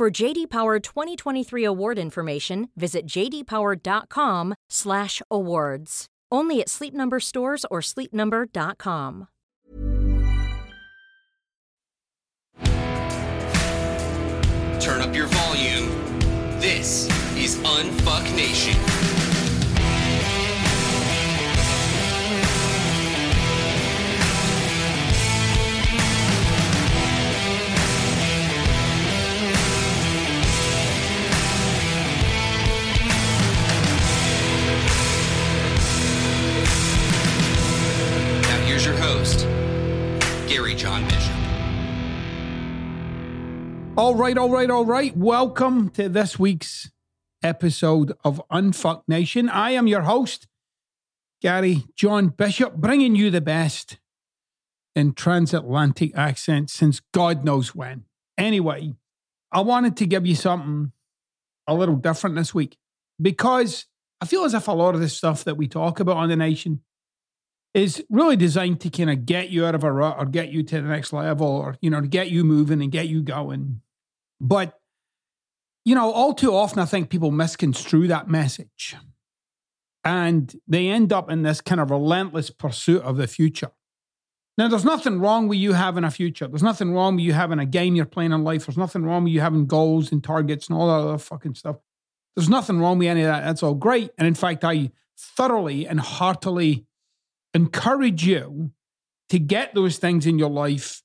For JD Power 2023 award information, visit jdpower.com/awards. Only at Sleep Number stores or sleepnumber.com. Turn up your volume. This is Unfuck Nation. All right, all right, all right. Welcome to this week's episode of Unfuck Nation. I am your host, Gary John Bishop, bringing you the best in transatlantic accents since God knows when. Anyway, I wanted to give you something a little different this week because I feel as if a lot of the stuff that we talk about on the nation is really designed to kind of get you out of a rut or get you to the next level or, you know, to get you moving and get you going. But, you know, all too often I think people misconstrue that message and they end up in this kind of relentless pursuit of the future. Now, there's nothing wrong with you having a future. There's nothing wrong with you having a game you're playing in life. There's nothing wrong with you having goals and targets and all that other fucking stuff. There's nothing wrong with any of that. That's all great. And in fact, I thoroughly and heartily encourage you to get those things in your life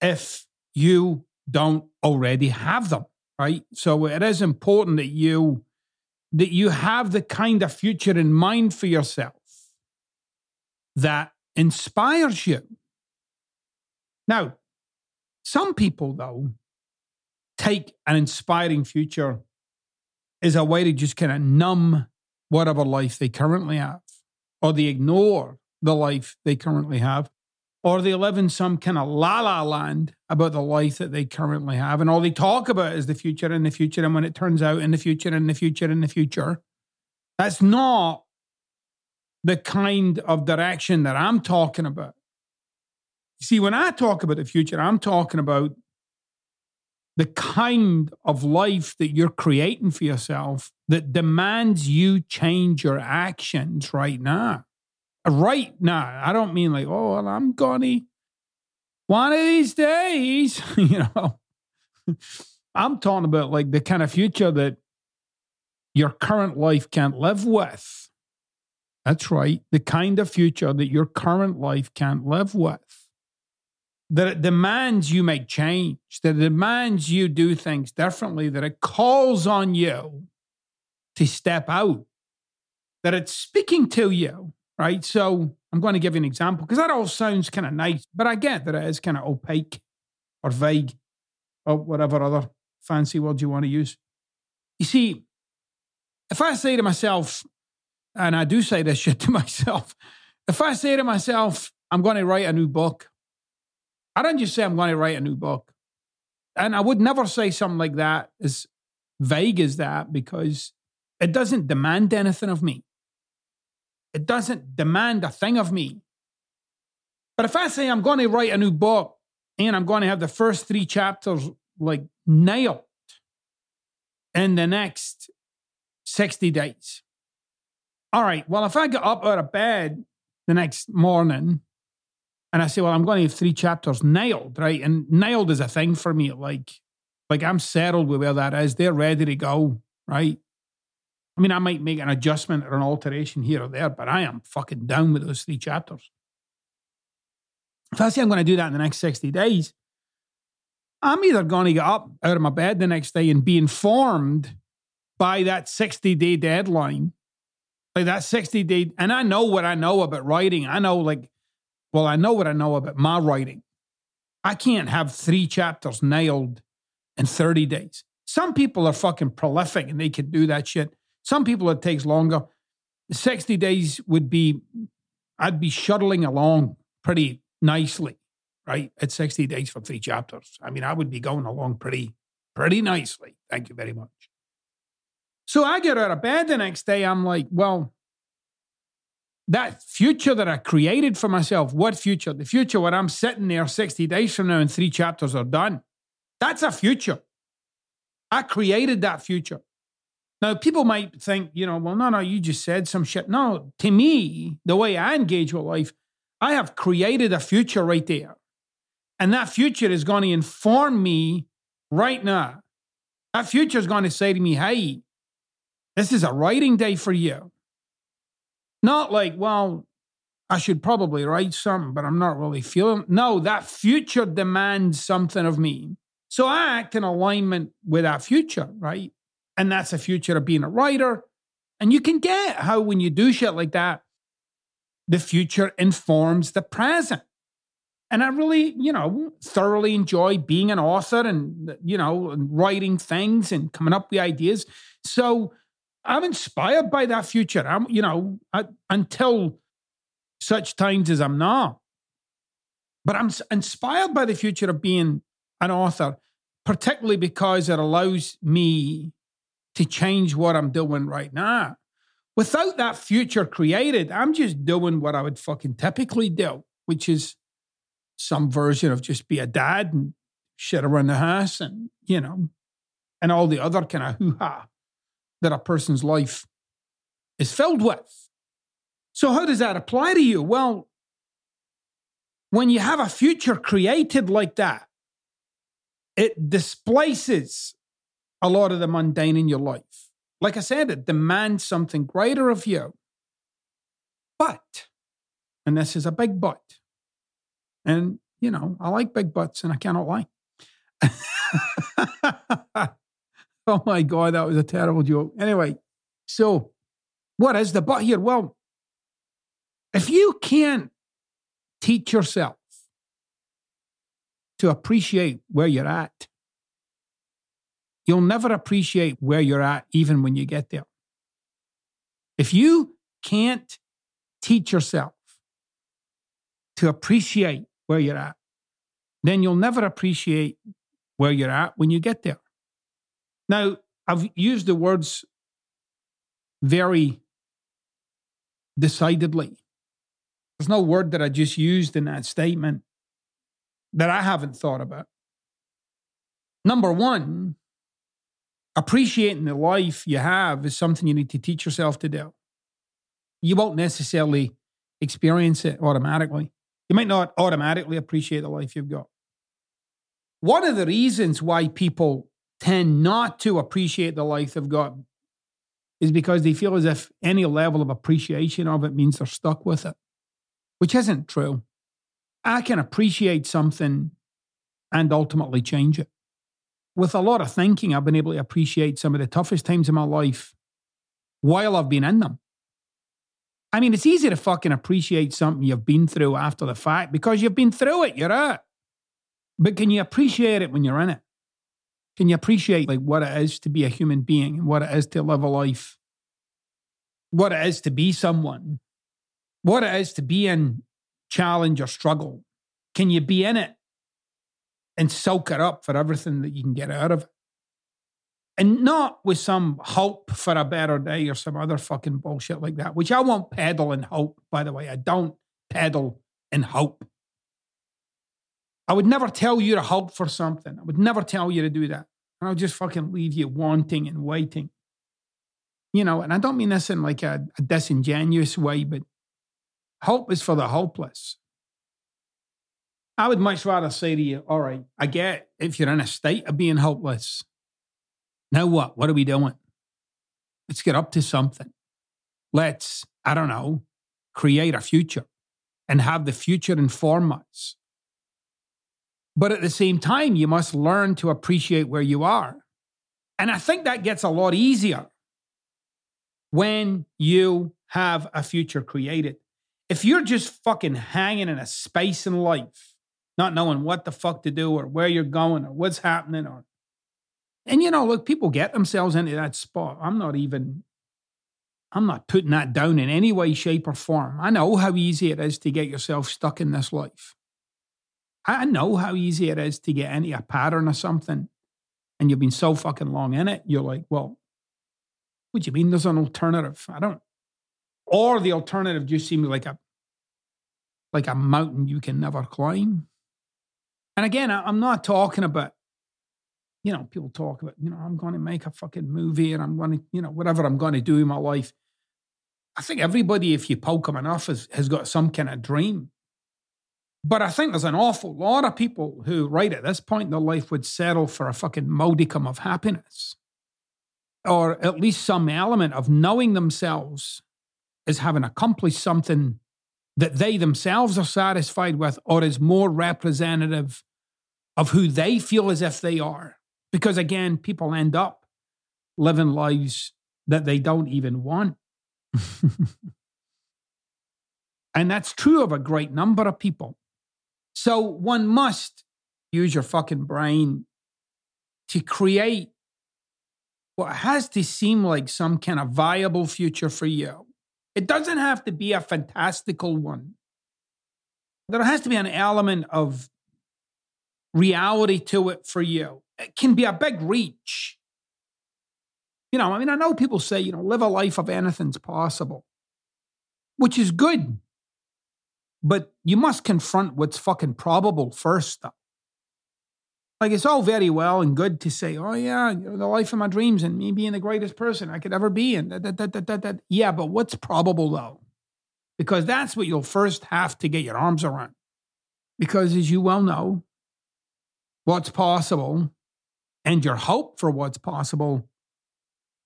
if you don't already have them right? So it is important that you that you have the kind of future in mind for yourself that inspires you. Now some people though take an inspiring future as a way to just kind of numb whatever life they currently have or they ignore the life they currently have, or they live in some kind of la la land about the life that they currently have, and all they talk about is the future and the future. And when it turns out in the future and the future and the future, that's not the kind of direction that I'm talking about. You see, when I talk about the future, I'm talking about the kind of life that you're creating for yourself that demands you change your actions right now right now. I don't mean like, oh, well, I'm gonna one of these days, you know. I'm talking about like the kind of future that your current life can't live with. That's right. The kind of future that your current life can't live with. That it demands you make change, that it demands you do things differently, that it calls on you to step out, that it's speaking to you right? So I'm going to give you an example because that all sounds kind of nice, but I get that it is kind of opaque or vague or whatever other fancy word you want to use. You see, if I say to myself, and I do say this shit to myself, if I say to myself, I'm going to write a new book, I don't just say I'm going to write a new book. And I would never say something like that as vague as that because it doesn't demand anything of me. It doesn't demand a thing of me. But if I say I'm going to write a new book and I'm going to have the first three chapters like nailed in the next 60 days. All right, well, if I get up out of bed the next morning and I say, well, I'm going to have three chapters nailed, right? And nailed is a thing for me. Like, like I'm settled with where that is. They're ready to go, right? I mean, I might make an adjustment or an alteration here or there, but I am fucking down with those three chapters. If I say I'm going to do that in the next 60 days, I'm either going to get up out of my bed the next day and be informed by that 60 day deadline. Like that 60 day, and I know what I know about writing. I know, like, well, I know what I know about my writing. I can't have three chapters nailed in 30 days. Some people are fucking prolific and they can do that shit. Some people it takes longer. 60 days would be, I'd be shuttling along pretty nicely, right? At 60 days for three chapters. I mean, I would be going along pretty, pretty nicely. Thank you very much. So I get out of bed the next day. I'm like, well, that future that I created for myself, what future? The future where I'm sitting there 60 days from now and three chapters are done. That's a future. I created that future. Now, people might think, you know, well, no, no, you just said some shit. No, to me, the way I engage with life, I have created a future right there. And that future is going to inform me right now. That future is going to say to me, hey, this is a writing day for you. Not like, well, I should probably write something, but I'm not really feeling. No, that future demands something of me. So I act in alignment with that future, right? And that's a future of being a writer. And you can get how when you do shit like that, the future informs the present. And I really, you know, thoroughly enjoy being an author and, you know, writing things and coming up with ideas. So I'm inspired by that future. I'm, you know, I, until such times as I'm not. But I'm inspired by the future of being an author, particularly because it allows me to change what I'm doing right now. Without that future created, I'm just doing what I would fucking typically do, which is some version of just be a dad and shit around the house and, you know, and all the other kind of hoo ha that a person's life is filled with. So, how does that apply to you? Well, when you have a future created like that, it displaces a lot of the mundane in your life. Like I said, it demands something greater of you. But, and this is a big but, and you know, I like big butts and I cannot lie. oh my God, that was a terrible joke. Anyway, so what is the but here? Well, if you can't teach yourself to appreciate where you're at, you'll never appreciate where you're at even when you get there. If you can't teach yourself to appreciate where you're at, then you'll never appreciate where you're at when you get there. Now, I've used the words very decidedly. There's no word that I just used in that statement that I haven't thought about. Number one, appreciating the life you have is something you need to teach yourself to do. You won't necessarily experience it automatically. You might not automatically appreciate the life you've got. One of the reasons why people tend not to appreciate the life they've got is because they feel as if any level of appreciation of it means they're stuck with it, which isn't true. I can appreciate something and ultimately change it. With a lot of thinking, I've been able to appreciate some of the toughest times in my life while I've been in them. I mean, it's easy to fucking appreciate something you've been through after the fact because you've been through it, you're out. But can you appreciate it when you're in it? Can you appreciate like what it is to be a human being and what it is to live a life? What it is to be someone? What it is to be in challenge or struggle? Can you be in it and soak it up for everything that you can get out of it? And not with some hope for a better day or some other fucking bullshit like that, which I won't peddle in hope, by the way. I don't peddle in hope. I would never tell you to hope for something. I would never tell you to do that. And I'll just fucking leave you wanting and waiting. You know, and I don't mean this in like a, a disingenuous way, but hope is for the hopeless. I would much rather say to you, all right, I get if you're in a state of being hopeless. Now what? What are we doing? Let's get up to something. Let's, I don't know, create a future and have the future inform us. But at the same time, you must learn to appreciate where you are. And I think that gets a lot easier when you have a future created. If you're just fucking hanging in a space in life, not knowing what the fuck to do or where you're going or what's happening or And you know, look, people get themselves into that spot. I'm not even, I'm not putting that down in any way, shape, or form. I know how easy it is to get yourself stuck in this life. I know how easy it is to get into a pattern or something. And you've been so fucking long in it, you're like, well, what do you mean there's an alternative? I don't. Or the alternative just seems like a like a mountain you can never climb. And again, I'm not talking about, you know, people talk about, you know, I'm going to make a fucking movie and I'm going to, you know, whatever I'm going to do in my life. I think everybody, if you poke them enough, has, has got some kind of dream. But I think there's an awful lot of people who, right at this point in their life, would settle for a fucking modicum of happiness or at least some element of knowing themselves as having accomplished something that they themselves are satisfied with or is more representative of who they feel as if they are. Because again, people end up living lives that they don't even want. and that's true of a great number of people. So one must use your fucking brain to create what has to seem like some kind of viable future for you. It doesn't have to be a fantastical one. There has to be an element of reality to it for you. It can be a big reach. You know, I mean, I know people say, you know, live a life of anything's possible, which is good. But you must confront what's fucking probable first, though. Like it's all very well and good to say, oh yeah, you the life of my dreams and me being the greatest person I could ever be. And that, that, that, that, that, that. Yeah, but what's probable though? Because that's what you'll first have to get your arms around. Because as you well know, what's possible and your hope for what's possible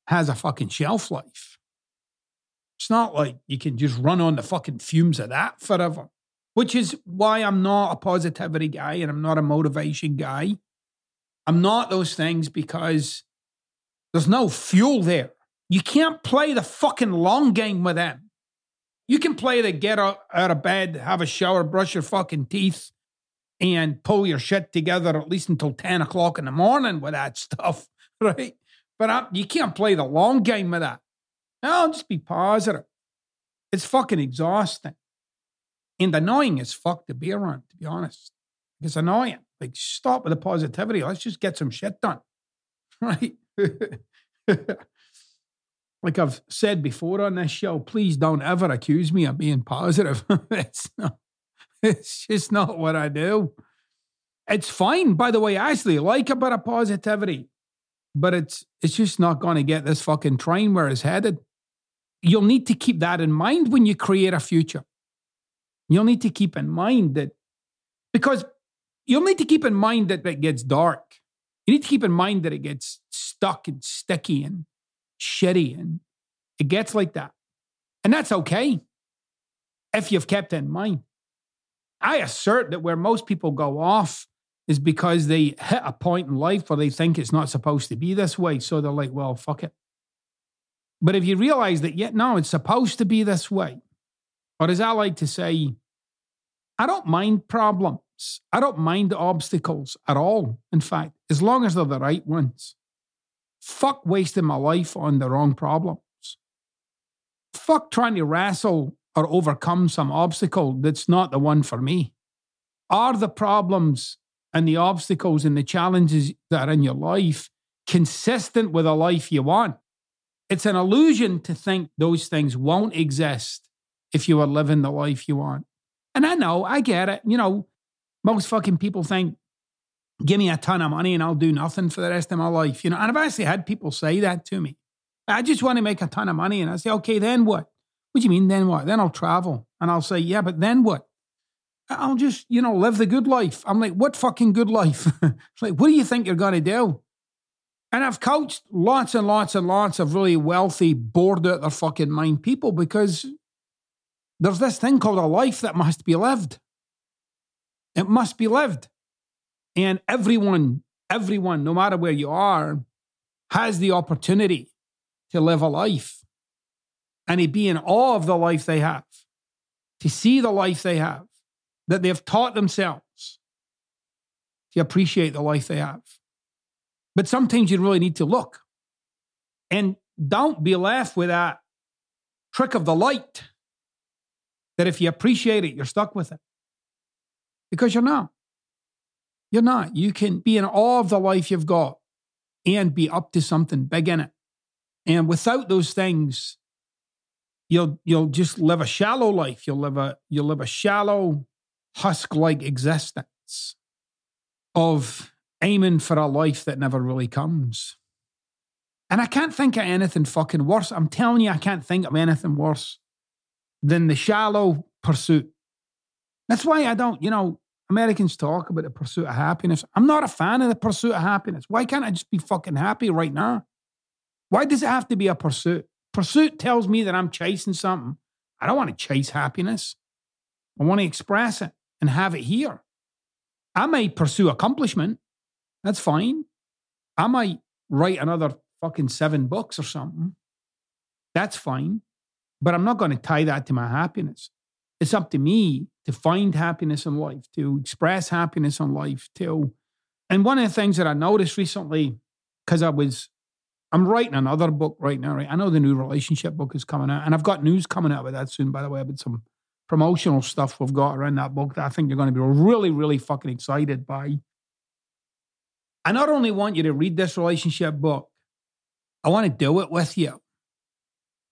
has a fucking shelf life. It's not like you can just run on the fucking fumes of that forever which is why I'm not a positivity guy and I'm not a motivation guy. I'm not those things because there's no fuel there. You can't play the fucking long game with them. You can play the get out, out of bed, have a shower, brush your fucking teeth, and pull your shit together at least until 10 o'clock in the morning with that stuff, right? But I, you can't play the long game with that. No, just be positive. It's fucking exhausting. And annoying as fuck to be around, to be honest. It's annoying. Like, stop with the positivity. Let's just get some shit done. Right? like I've said before on this show, please don't ever accuse me of being positive. it's not, it's just not what I do. It's fine, by the way, actually like a bit of positivity, but it's it's just not going to get this fucking train where it's headed. You'll need to keep that in mind when you create a future. You'll need to keep in mind that because you'll need to keep in mind that it gets dark. You need to keep in mind that it gets stuck and sticky and shitty and it gets like that. And that's okay if you've kept in mind. I assert that where most people go off is because they hit a point in life where they think it's not supposed to be this way. So they're like, well, fuck it. But if you realize that, yet, no, it's supposed to be this way, or as I like to say, I don't mind problems. I don't mind obstacles at all. In fact, as long as they're the right ones. Fuck wasting my life on the wrong problems. Fuck trying to wrestle or overcome some obstacle that's not the one for me. Are the problems and the obstacles and the challenges that are in your life consistent with a life you want? It's an illusion to think those things won't exist if you are living the life you want. And I know, I get it. You know, most fucking people think, give me a ton of money and I'll do nothing for the rest of my life. You know, and I've actually had people say that to me. I just want to make a ton of money. And I say, okay, then what? What do you mean, then what? Then I'll travel. And I'll say, yeah, but then what? I'll just, you know, live the good life. I'm like, what fucking good life? Like, what do you think you're going to do? And I've coached lots and lots and lots of really wealthy, bored out their fucking mind people because there's this thing called a life that must be lived. It must be lived. And everyone, everyone, no matter where you are, has the opportunity to live a life and to be in awe of the life they have, to see the life they have, that they've taught themselves to appreciate the life they have. But sometimes you really need to look. And don't be left with that trick of the light that if you appreciate it, you're stuck with it. Because you're not. You're not. You can be in awe of the life you've got and be up to something big in it. And without those things, you'll you'll just live a shallow life. You'll live a you'll live a shallow, husk-like existence of aiming for a life that never really comes. And I can't think of anything fucking worse. I'm telling you, I can't think of anything worse than the shallow pursuit. That's why I don't, you know, Americans talk about the pursuit of happiness. I'm not a fan of the pursuit of happiness. Why can't I just be fucking happy right now? Why does it have to be a pursuit? Pursuit tells me that I'm chasing something. I don't want to chase happiness. I want to express it and have it here. I might pursue accomplishment. That's fine. I might write another fucking seven books or something. That's fine. But I'm not going to tie that to my happiness. It's up to me to find happiness in life, to express happiness in life, to. And one of the things that I noticed recently, because I was, I'm writing another book right now, right? I know the new relationship book is coming out, and I've got news coming out with that soon, by the way, about some promotional stuff we've got around that book that I think you're going to be really, really fucking excited by. I not only want you to read this relationship book, I want to do it with you.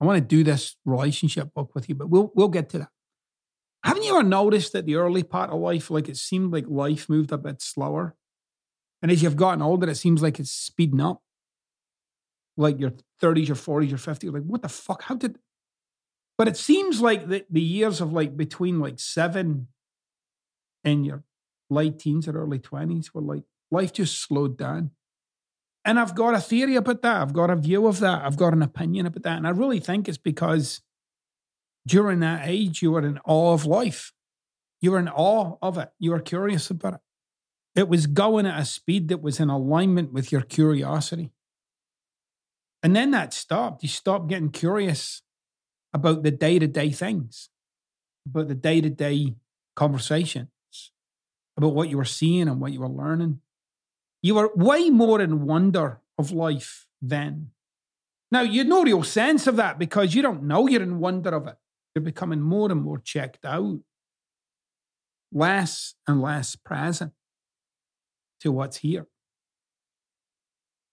I want to do this relationship book with you, but we'll we'll get to that. Haven't you ever noticed that the early part of life, like it seemed like life moved a bit slower? And as you've gotten older, it seems like it's speeding up. Like your 30s, your 40s, your 50s. Like, what the fuck? How did but it seems like the, the years of like between like seven and your late teens or early 20s were like life just slowed down. And I've got a theory about that. I've got a view of that. I've got an opinion about that. And I really think it's because during that age, you were in awe of life. You were in awe of it. You were curious about it. It was going at a speed that was in alignment with your curiosity. And then that stopped. You stopped getting curious about the day to day things, about the day to day conversations, about what you were seeing and what you were learning. You were way more in wonder of life then. Now, you had no real sense of that because you don't know you're in wonder of it. You're becoming more and more checked out, less and less present to what's here.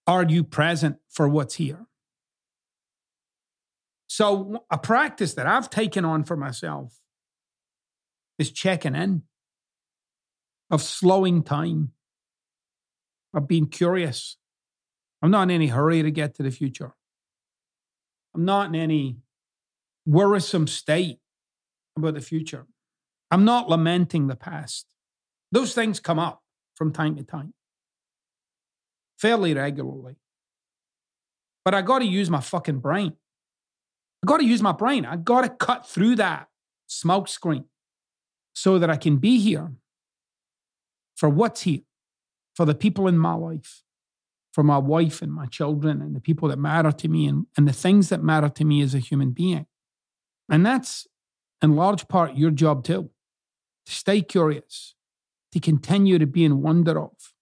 Are you present for what's here? So, a practice that I've taken on for myself is checking in, of slowing time, of being curious. I'm not in any hurry to get to the future. I'm not in any worrisome state about the future. I'm not lamenting the past. Those things come up from time to time, fairly regularly. But I got to use my fucking brain. I got to use my brain. I got to cut through that smoke screen so that I can be here for what's here for the people in my life, for my wife and my children and the people that matter to me and, and the things that matter to me as a human being. And that's in large part your job too to stay curious, to continue to be in wonder of.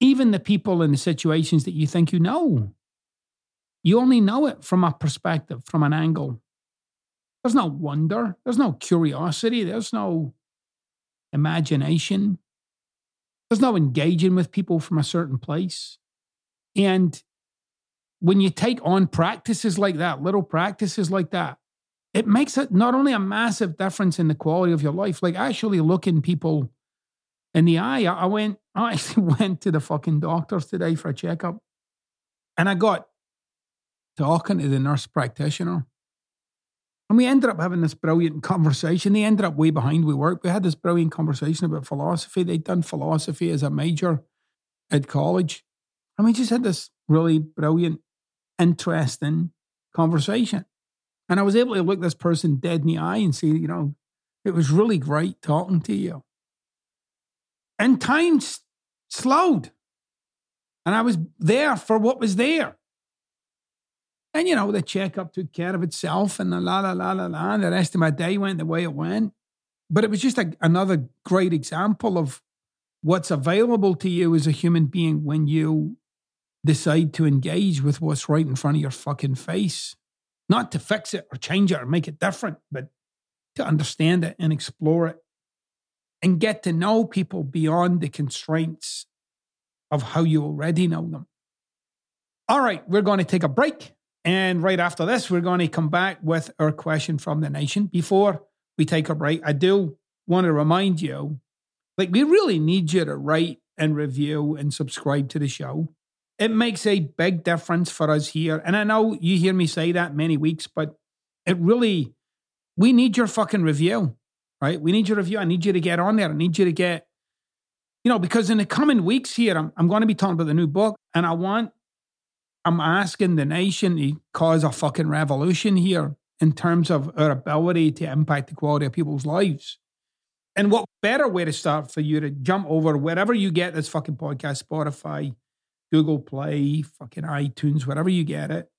Even the people in the situations that you think you know, you only know it from a perspective, from an angle. There's no wonder, there's no curiosity, there's no imagination. There's no engaging with people from a certain place. And when you take on practices like that, little practices like that, it makes it not only a massive difference in the quality of your life, like actually looking people in the eye. I went, I actually went to the fucking doctors today for a checkup. And I got talking to the nurse practitioner. And we ended up having this brilliant conversation. They ended up way behind we work. We had this brilliant conversation about philosophy. They'd done philosophy as a major at college. And we just had this really brilliant, interesting conversation. And I was able to look this person dead in the eye and say, you know, it was really great talking to you. And time slowed. And I was there for what was there. And, you know, the checkup took care of itself and the la, la, la, la, la. And the rest of my day went the way it went. But it was just a, another great example of what's available to you as a human being when you decide to engage with what's right in front of your fucking face. Not to fix it or change it or make it different, but to understand it and explore it and get to know people beyond the constraints of how you already know them. All right, we're going to take a break. And right after this, we're going to come back with our question from the nation. Before we take a break, I do want to remind you like, we really need you to write and review and subscribe to the show. It makes a big difference for us here. And I know you hear me say that many weeks, but it really, we need your fucking review, right? We need your review. I need you to get on there. I need you to get, you know, because in the coming weeks here, I'm, I'm going to be talking about the new book and I want, I'm asking the nation to cause a fucking revolution here in terms of our ability to impact the quality of people's lives. And what better way to start for you to jump over wherever you get this fucking podcast, Spotify, Google Play, fucking iTunes, wherever you get it,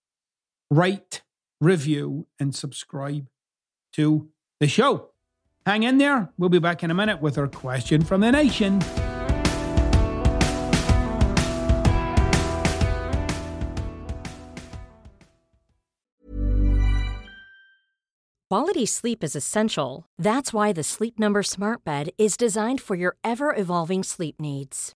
write, review, and subscribe to the show. Hang in there. We'll be back in a minute with our question from the nation. Quality sleep is essential. That's why the Sleep Number Smart Bed is designed for your ever evolving sleep needs.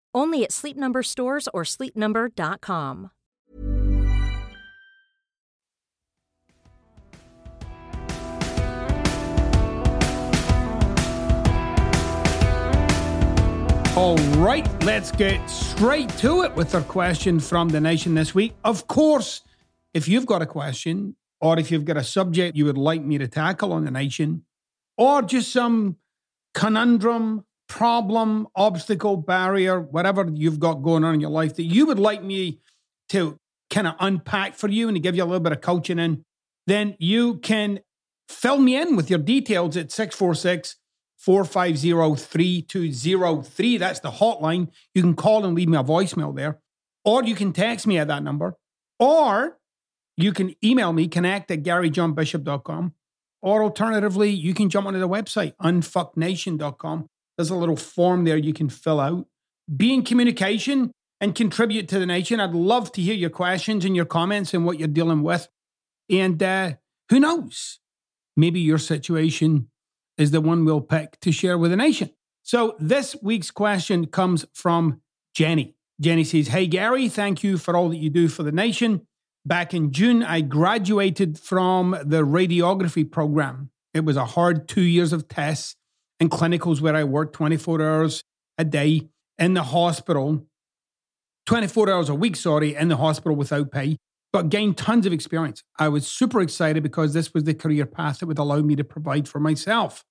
Only at Sleep Number stores or sleepnumber.com. All right, let's get straight to it with our question from the nation this week. Of course, if you've got a question, or if you've got a subject you would like me to tackle on the nation, or just some conundrum, problem, obstacle, barrier, whatever you've got going on in your life that you would like me to kind of unpack for you and to give you a little bit of coaching in, then you can fill me in with your details at 646 450 3203. That's the hotline. You can call and leave me a voicemail there, or you can text me at that number, or you can email me, connect at garyjohnbishop.com. Or alternatively, you can jump onto the website, unfucknation.com. There's a little form there you can fill out. Be in communication and contribute to the nation. I'd love to hear your questions and your comments and what you're dealing with. And uh, who knows? Maybe your situation is the one we'll pick to share with the nation. So this week's question comes from Jenny. Jenny says, Hey, Gary, thank you for all that you do for the nation. Back in June, I graduated from the radiography program. It was a hard two years of tests and clinicals where I worked 24 hours a day in the hospital, 24 hours a week, sorry, in the hospital without pay, but gained tons of experience. I was super excited because this was the career path that would allow me to provide for myself.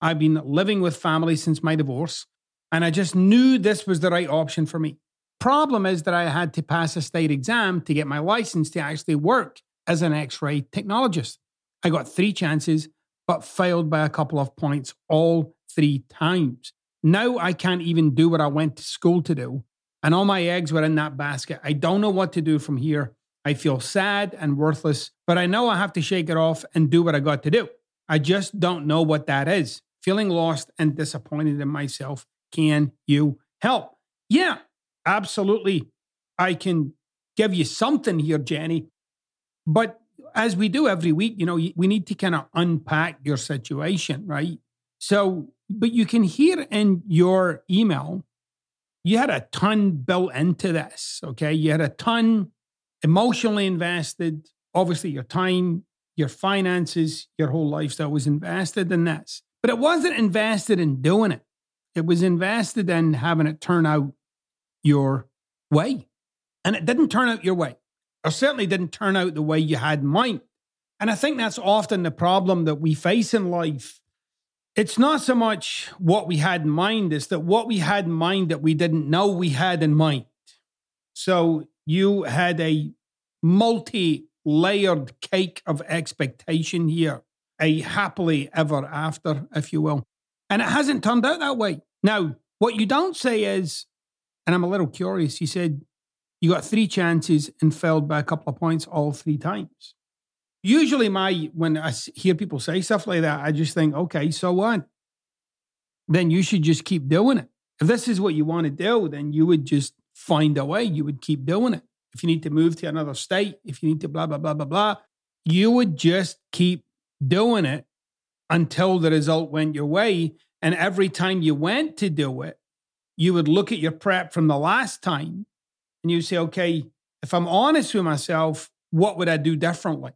I've been living with family since my divorce, and I just knew this was the right option for me. Problem is that I had to pass a state exam to get my license to actually work as an x ray technologist. I got three chances, but failed by a couple of points all three times. Now I can't even do what I went to school to do. And all my eggs were in that basket. I don't know what to do from here. I feel sad and worthless, but I know I have to shake it off and do what I got to do. I just don't know what that is. Feeling lost and disappointed in myself. Can you help? Yeah, absolutely, I can give you something here, Jenny. But as we do every week, you know, we need to kind of unpack your situation, right? So, but you can hear in your email, you had a ton built into this, okay? You had a ton emotionally invested. Obviously, your time, your finances, your whole lifestyle was invested in this. But it wasn't invested in doing it, it was invested in having it turn out your way. And it didn't turn out your way, or certainly didn't turn out the way you had in mind. And I think that's often the problem that we face in life. It's not so much what we had in mind, it's that what we had in mind that we didn't know we had in mind. So you had a multi layered cake of expectation here, a happily ever after, if you will. And it hasn't turned out that way. Now, what you don't say is, and I'm a little curious, you said you got three chances and failed by a couple of points all three times. Usually, my when I hear people say stuff like that, I just think, okay, so what? Then you should just keep doing it. If this is what you want to do, then you would just find a way. You would keep doing it. If you need to move to another state, if you need to blah, blah, blah, blah, blah, you would just keep doing it until the result went your way. And every time you went to do it, you would look at your prep from the last time and you say, okay, if I'm honest with myself, what would I do differently?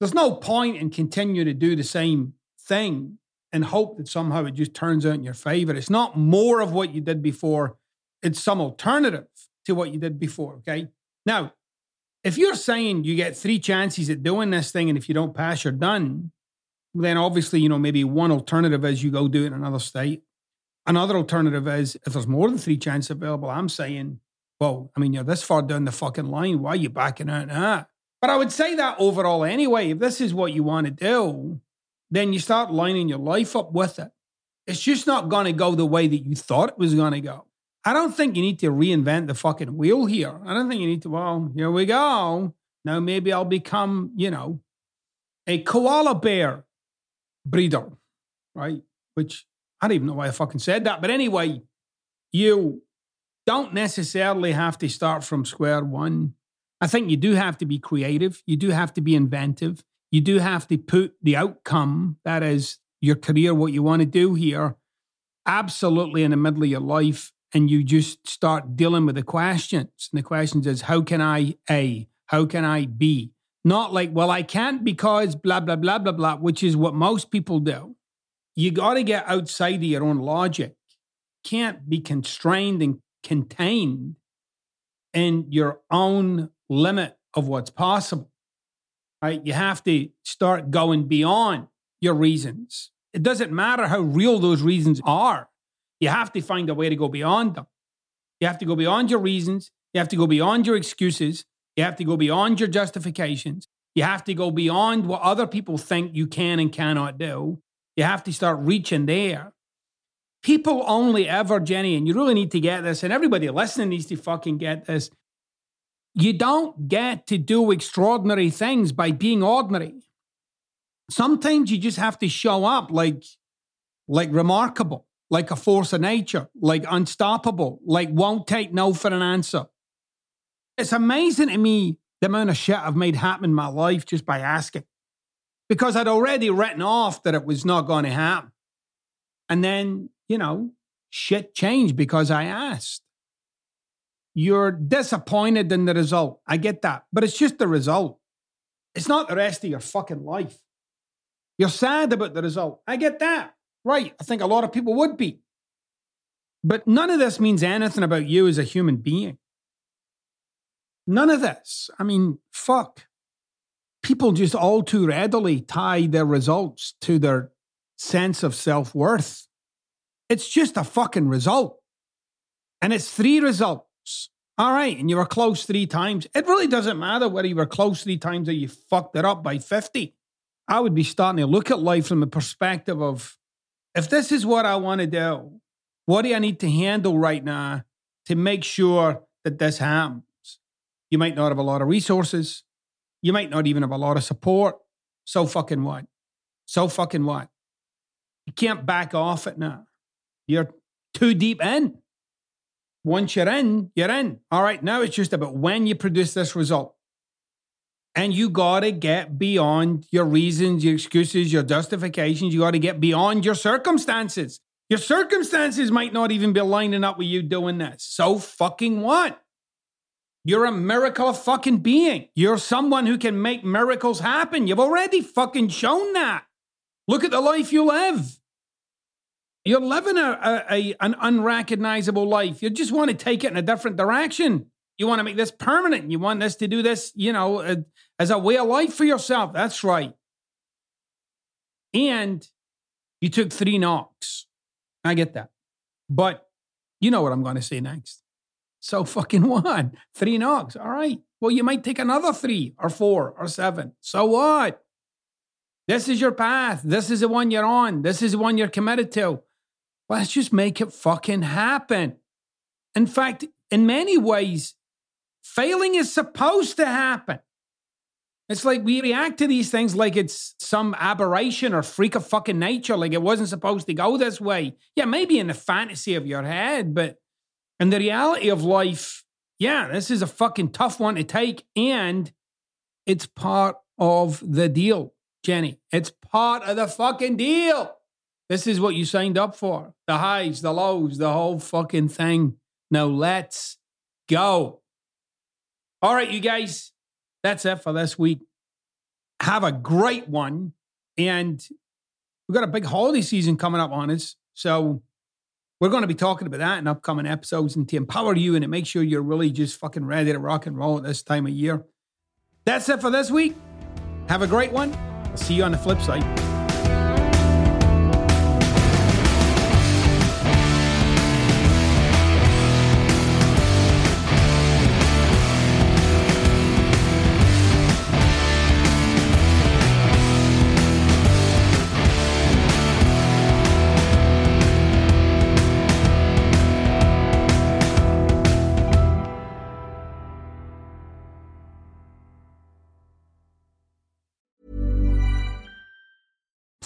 There's no point in continuing to do the same thing and hope that somehow it just turns out in your favor. It's not more of what you did before, it's some alternative to what you did before. Okay. Now, if you're saying you get three chances at doing this thing, and if you don't pass, you're done, then obviously, you know, maybe one alternative is you go do it in another state. Another alternative is if there's more than three chances available, I'm saying, well, I mean, you're this far down the fucking line. Why are you backing out now? But I would say that overall anyway, if this is what you want to do, then you start lining your life up with it. It's just not going to go the way that you thought it was going to go. I don't think you need to reinvent the fucking wheel here. I don't think you need to, well, here we go. Now maybe I'll become, you know, a koala bear breeder, right? Which I don't even know why I fucking said that. But anyway, you don't necessarily have to start from square one. I think you do have to be creative. You do have to be inventive. You do have to put the outcome, that is your career, what you want to do here, absolutely in the middle of your life. And you just start dealing with the questions. And the questions is, how can I A? How can I B? Not like, well, I can't because blah, blah, blah, blah, blah, which is what most people do. You got to get outside of your own logic. Can't be constrained and contained in your own limit of what's possible. Right? You have to start going beyond your reasons. It doesn't matter how real those reasons are. You have to find a way to go beyond them. You have to go beyond your reasons. You have to go beyond your excuses. You have to go beyond your justifications. You have to go beyond what other people think you can and cannot do. You have to start reaching there. People only ever, Jenny, and you really need to get this, and everybody listening needs to fucking get this. You don't get to do extraordinary things by being ordinary. Sometimes you just have to show up like, like remarkable, like a force of nature, like unstoppable, like won't take no for an answer. It's amazing to me the amount of shit I've made happen in my life just by asking. Because I'd already written off that it was not going to happen. And then, you know, shit changed because I asked. You're disappointed in the result. I get that. But it's just the result. It's not the rest of your fucking life. You're sad about the result. I get that. Right. I think a lot of people would be. But none of this means anything about you as a human being. None of this. I mean, fuck. People just all too readily tie their results to their sense of self worth. It's just a fucking result. And it's three results. All right, and you were close three times. It really doesn't matter whether you were close three times or you fucked it up by 50. I would be starting to look at life from the perspective of if this is what I want to do, what do I need to handle right now to make sure that this happens? You might not have a lot of resources. You might not even have a lot of support. So fucking what? So fucking what? You can't back off it now. You're too deep in. Once you're in, you're in. All right, now it's just about when you produce this result. And you got to get beyond your reasons, your excuses, your justifications. You got to get beyond your circumstances. Your circumstances might not even be lining up with you doing this. So fucking what? You're a miracle of fucking being. You're someone who can make miracles happen. You've already fucking shown that. Look at the life you live. You're living a, a, a, an unrecognizable life. You just want to take it in a different direction. You want to make this permanent. You want this to do this, you know, uh, as a way of life for yourself. That's right. And you took three knocks. I get that. But you know what I'm going to say next. So fucking what? Three knocks. All right. Well, you might take another three or four or seven. So what? This is your path. This is the one you're on. This is the one you're committed to. Let's just make it fucking happen. In fact, in many ways, failing is supposed to happen. It's like we react to these things like it's some aberration or freak of fucking nature, like it wasn't supposed to go this way. Yeah, maybe in the fantasy of your head, but in the reality of life, yeah, this is a fucking tough one to take. And it's part of the deal, Jenny. It's part of the fucking deal. This is what you signed up for the highs, the lows, the whole fucking thing. Now let's go. All right, you guys, that's it for this week. Have a great one. And we've got a big holiday season coming up on us. So we're going to be talking about that in upcoming episodes and to empower you and to make sure you're really just fucking ready to rock and roll at this time of year. That's it for this week. Have a great one. I'll see you on the flip side.